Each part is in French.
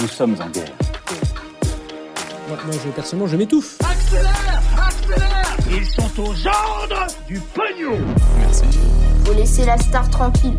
Nous sommes en guerre. Moi, moi, je, personnellement, je m'étouffe. Accélère Accélère Ils sont aux ordres du pognon Faut laisser la star tranquille.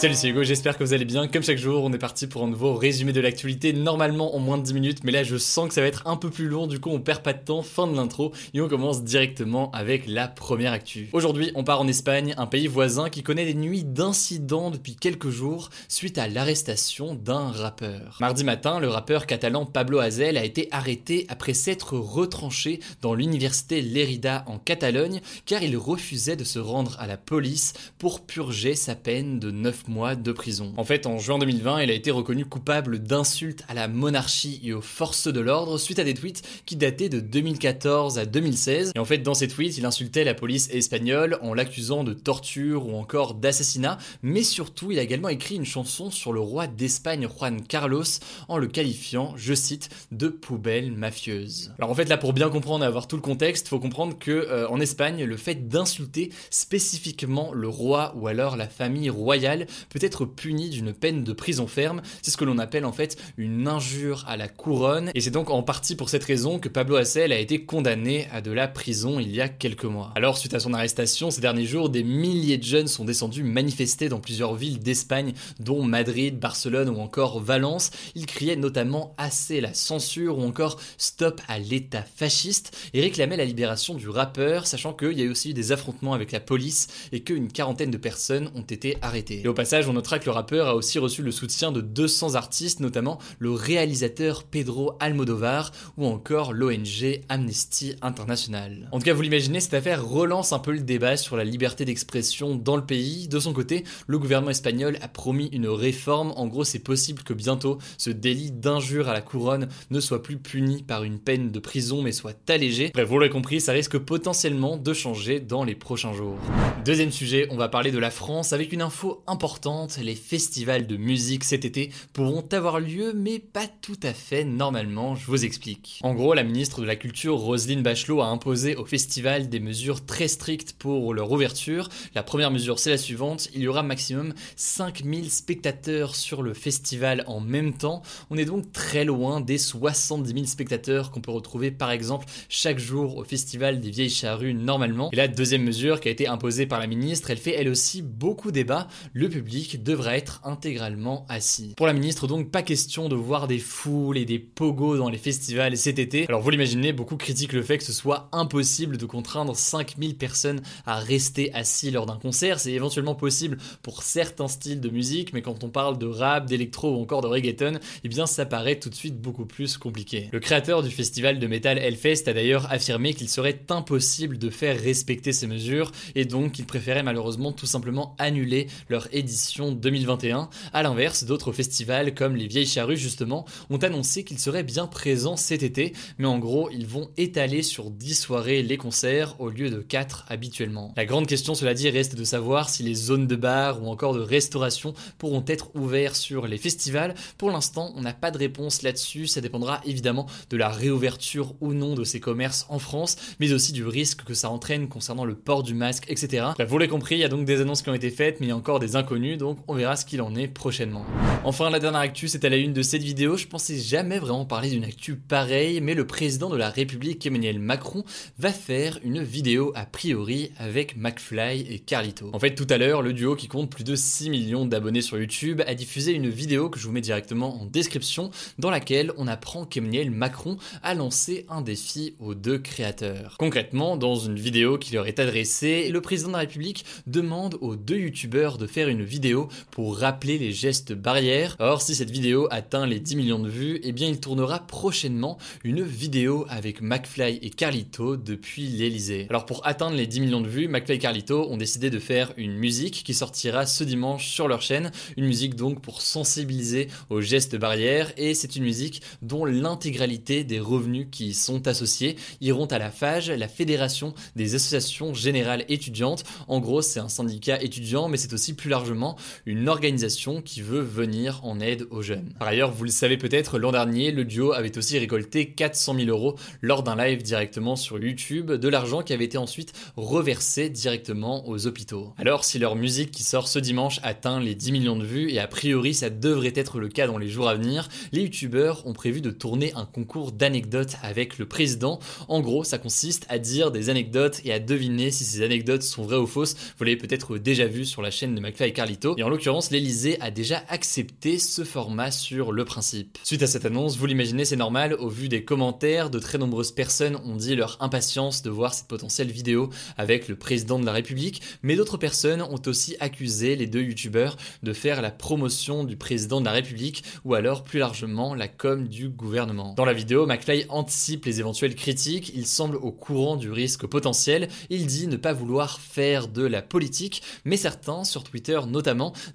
Salut c'est Hugo, j'espère que vous allez bien. Comme chaque jour, on est parti pour un nouveau résumé de l'actualité, normalement en moins de 10 minutes, mais là je sens que ça va être un peu plus long, du coup on perd pas de temps, fin de l'intro, et on commence directement avec la première actu. Aujourd'hui, on part en Espagne, un pays voisin qui connaît des nuits d'incidents depuis quelques jours suite à l'arrestation d'un rappeur. Mardi matin, le rappeur catalan Pablo Hazel a été arrêté après s'être retranché dans l'université Lérida en Catalogne, car il refusait de se rendre à la police pour purger sa peine de 9 mois de prison. En fait, en juin 2020, il a été reconnu coupable d'insultes à la monarchie et aux forces de l'ordre suite à des tweets qui dataient de 2014 à 2016. Et en fait, dans ces tweets, il insultait la police espagnole en l'accusant de torture ou encore d'assassinat, mais surtout, il a également écrit une chanson sur le roi d'Espagne Juan Carlos en le qualifiant, je cite, de poubelle mafieuse. Alors en fait, là, pour bien comprendre et avoir tout le contexte, faut comprendre que euh, en Espagne, le fait d'insulter spécifiquement le roi ou alors la famille royale peut être puni d'une peine de prison ferme. C'est ce que l'on appelle en fait une injure à la couronne. Et c'est donc en partie pour cette raison que Pablo Hasél a été condamné à de la prison il y a quelques mois. Alors suite à son arrestation ces derniers jours, des milliers de jeunes sont descendus manifester dans plusieurs villes d'Espagne, dont Madrid, Barcelone ou encore Valence. Ils criaient notamment assez la censure ou encore stop à l'état fasciste et réclamaient la libération du rappeur, sachant qu'il y a eu aussi des affrontements avec la police et qu'une quarantaine de personnes ont été arrêtées. On notera que le rappeur a aussi reçu le soutien de 200 artistes, notamment le réalisateur Pedro Almodovar ou encore l'ONG Amnesty International. En tout cas, vous l'imaginez, cette affaire relance un peu le débat sur la liberté d'expression dans le pays. De son côté, le gouvernement espagnol a promis une réforme. En gros, c'est possible que bientôt ce délit d'injure à la couronne ne soit plus puni par une peine de prison mais soit allégé. Bref, vous l'avez compris, ça risque potentiellement de changer dans les prochains jours. Deuxième sujet, on va parler de la France avec une info importante. Les festivals de musique cet été pourront avoir lieu, mais pas tout à fait normalement, je vous explique. En gros, la ministre de la Culture, Roselyne Bachelot, a imposé au festival des mesures très strictes pour leur ouverture. La première mesure, c'est la suivante. Il y aura maximum 5000 spectateurs sur le festival en même temps. On est donc très loin des 70 000 spectateurs qu'on peut retrouver par exemple chaque jour au festival des Vieilles Charrues normalement. Et la deuxième mesure qui a été imposée par la ministre, elle fait elle aussi beaucoup débat. Le public devra être intégralement assis. Pour la ministre donc pas question de voir des foules et des pogos dans les festivals cet été. Alors vous l'imaginez, beaucoup critiquent le fait que ce soit impossible de contraindre 5000 personnes à rester assis lors d'un concert. C'est éventuellement possible pour certains styles de musique, mais quand on parle de rap, d'électro ou encore de reggaeton, eh bien ça paraît tout de suite beaucoup plus compliqué. Le créateur du festival de métal Hellfest a d'ailleurs affirmé qu'il serait impossible de faire respecter ces mesures et donc qu'il préférait malheureusement tout simplement annuler leur édition 2021. A l'inverse, d'autres festivals comme les Vieilles Charrues justement ont annoncé qu'ils seraient bien présents cet été, mais en gros ils vont étaler sur 10 soirées les concerts au lieu de 4 habituellement. La grande question cela dit reste de savoir si les zones de bar ou encore de restauration pourront être ouverts sur les festivals. Pour l'instant on n'a pas de réponse là-dessus, ça dépendra évidemment de la réouverture ou non de ces commerces en France, mais aussi du risque que ça entraîne concernant le port du masque, etc. Bref, vous l'avez compris, il y a donc des annonces qui ont été faites, mais il y a encore des inconnus, donc on verra ce qu'il en est prochainement. Enfin, la dernière actu, c'est à la une de cette vidéo. Je pensais jamais vraiment parler d'une actu pareille, mais le président de la République, Emmanuel Macron, va faire une vidéo a priori avec McFly et Carlito. En fait, tout à l'heure, le duo qui compte plus de 6 millions d'abonnés sur YouTube a diffusé une vidéo que je vous mets directement en description, dans laquelle on apprend qu'Emmanuel Macron a lancé un défi aux deux créateurs. Concrètement, dans une vidéo qui leur est adressée, le président de la République demande aux deux youtubeurs de faire une vidéo pour rappeler les gestes barrières. Or, si cette vidéo atteint les 10 millions de vues, eh bien il tournera prochainement une vidéo avec McFly et Carlito depuis l'Elysée. Alors pour atteindre les 10 millions de vues, McFly et Carlito ont décidé de faire une musique qui sortira ce dimanche sur leur chaîne, une musique donc pour sensibiliser aux gestes barrières et c'est une musique dont l'intégralité des revenus qui y sont associés iront à la FAGE, la Fédération des associations générales étudiantes. En gros, c'est un syndicat étudiant, mais c'est aussi plus largement une organisation qui veut venir en aide aux jeunes. Par ailleurs, vous le savez peut-être, l'an dernier, le duo avait aussi récolté 400 000 euros lors d'un live directement sur YouTube, de l'argent qui avait été ensuite reversé directement aux hôpitaux. Alors, si leur musique qui sort ce dimanche atteint les 10 millions de vues, et a priori ça devrait être le cas dans les jours à venir, les youtubeurs ont prévu de tourner un concours d'anecdotes avec le président. En gros, ça consiste à dire des anecdotes et à deviner si ces anecdotes sont vraies ou fausses. Vous l'avez peut-être déjà vu sur la chaîne de McFly et Et en l'occurrence, l'Elysée a déjà accepté ce format sur le principe. Suite à cette annonce, vous l'imaginez, c'est normal, au vu des commentaires, de très nombreuses personnes ont dit leur impatience de voir cette potentielle vidéo avec le président de la République, mais d'autres personnes ont aussi accusé les deux youtubeurs de faire la promotion du président de la République ou alors plus largement la com du gouvernement. Dans la vidéo, McFly anticipe les éventuelles critiques, il semble au courant du risque potentiel, il dit ne pas vouloir faire de la politique, mais certains, sur Twitter notamment,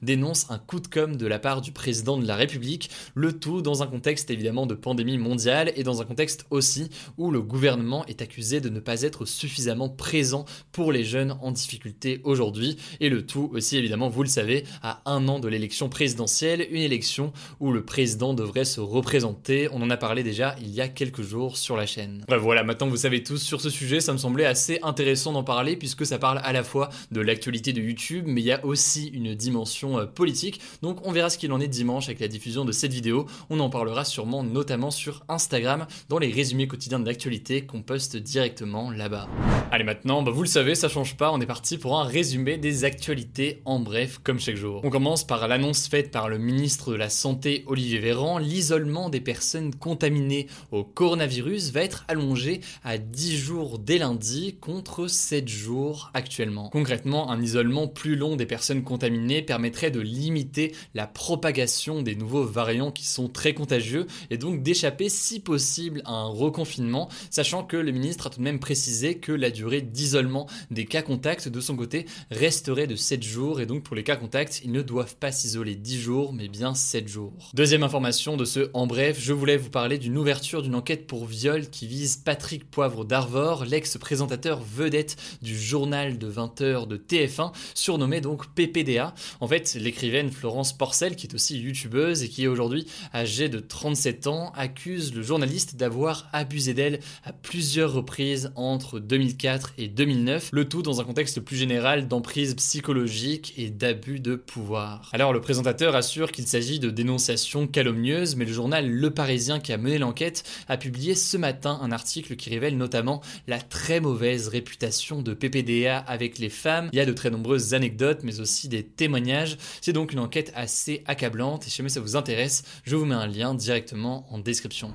dénoncent un coup de com de la part du président de la République, le tout dans un contexte évidemment de pandémie mondiale et dans un contexte aussi où le gouvernement est accusé de ne pas être suffisamment présent pour les jeunes en difficulté aujourd'hui, et le tout aussi évidemment, vous le savez, à un an de l'élection présidentielle, une élection où le président devrait se représenter, on en a parlé déjà il y a quelques jours sur la chaîne. Bref, voilà, maintenant vous savez tous sur ce sujet, ça me semblait assez intéressant d'en parler puisque ça parle à la fois de l'actualité de YouTube, mais il y a aussi une dimension euh, politique. Donc on verra ce qu'il en est dimanche avec la diffusion de cette vidéo. On en parlera sûrement notamment sur Instagram dans les résumés quotidiens de l'actualité qu'on poste directement là-bas. Allez maintenant, bah, vous le savez, ça change pas, on est parti pour un résumé des actualités en bref comme chaque jour. On commence par l'annonce faite par le ministre de la Santé Olivier Véran, l'isolement des personnes contaminées au coronavirus va être allongé à 10 jours dès lundi contre 7 jours actuellement. Concrètement, un isolement plus long des personnes contaminées permettrait de limiter la propagation des nouveaux variants qui sont très contagieux et donc d'échapper si possible à un reconfinement, sachant que le ministre a tout de même précisé que la durée d'isolement des cas contacts de son côté resterait de 7 jours et donc pour les cas contacts, ils ne doivent pas s'isoler 10 jours mais bien 7 jours. Deuxième information de ce en bref, je voulais vous parler d'une ouverture d'une enquête pour viol qui vise Patrick Poivre d'Arvor, l'ex-présentateur vedette du journal de 20h de TF1, surnommé donc PPDA. En fait, l'écrivaine Florence Porcel, qui est aussi youtubeuse et qui est aujourd'hui âgée de 37 ans, accuse le journaliste d'avoir abusé d'elle à plusieurs reprises entre 2004 et 2009, le tout dans un contexte plus général d'emprise psychologique et d'abus de pouvoir. Alors le présentateur assure qu'il s'agit de dénonciations calomnieuses, mais le journal Le Parisien qui a mené l'enquête a publié ce matin un article qui révèle notamment la très mauvaise réputation de PPDA avec les femmes. Il y a de très nombreuses anecdotes, mais aussi des témoignages. C'est donc une enquête assez accablante, et si jamais ça vous intéresse, je vous mets un lien directement en description.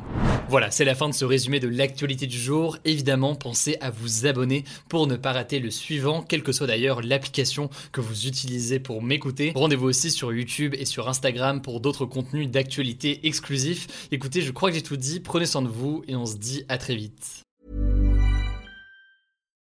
Voilà, c'est la fin de ce résumé de l'actualité du jour. Évidemment, pensez à vous abonner pour ne pas rater le suivant, quelle que soit d'ailleurs l'application que vous utilisez pour m'écouter. Rendez-vous aussi sur YouTube et sur Instagram pour d'autres contenus d'actualité exclusifs. Écoutez, je crois que j'ai tout dit, prenez soin de vous et on se dit à très vite.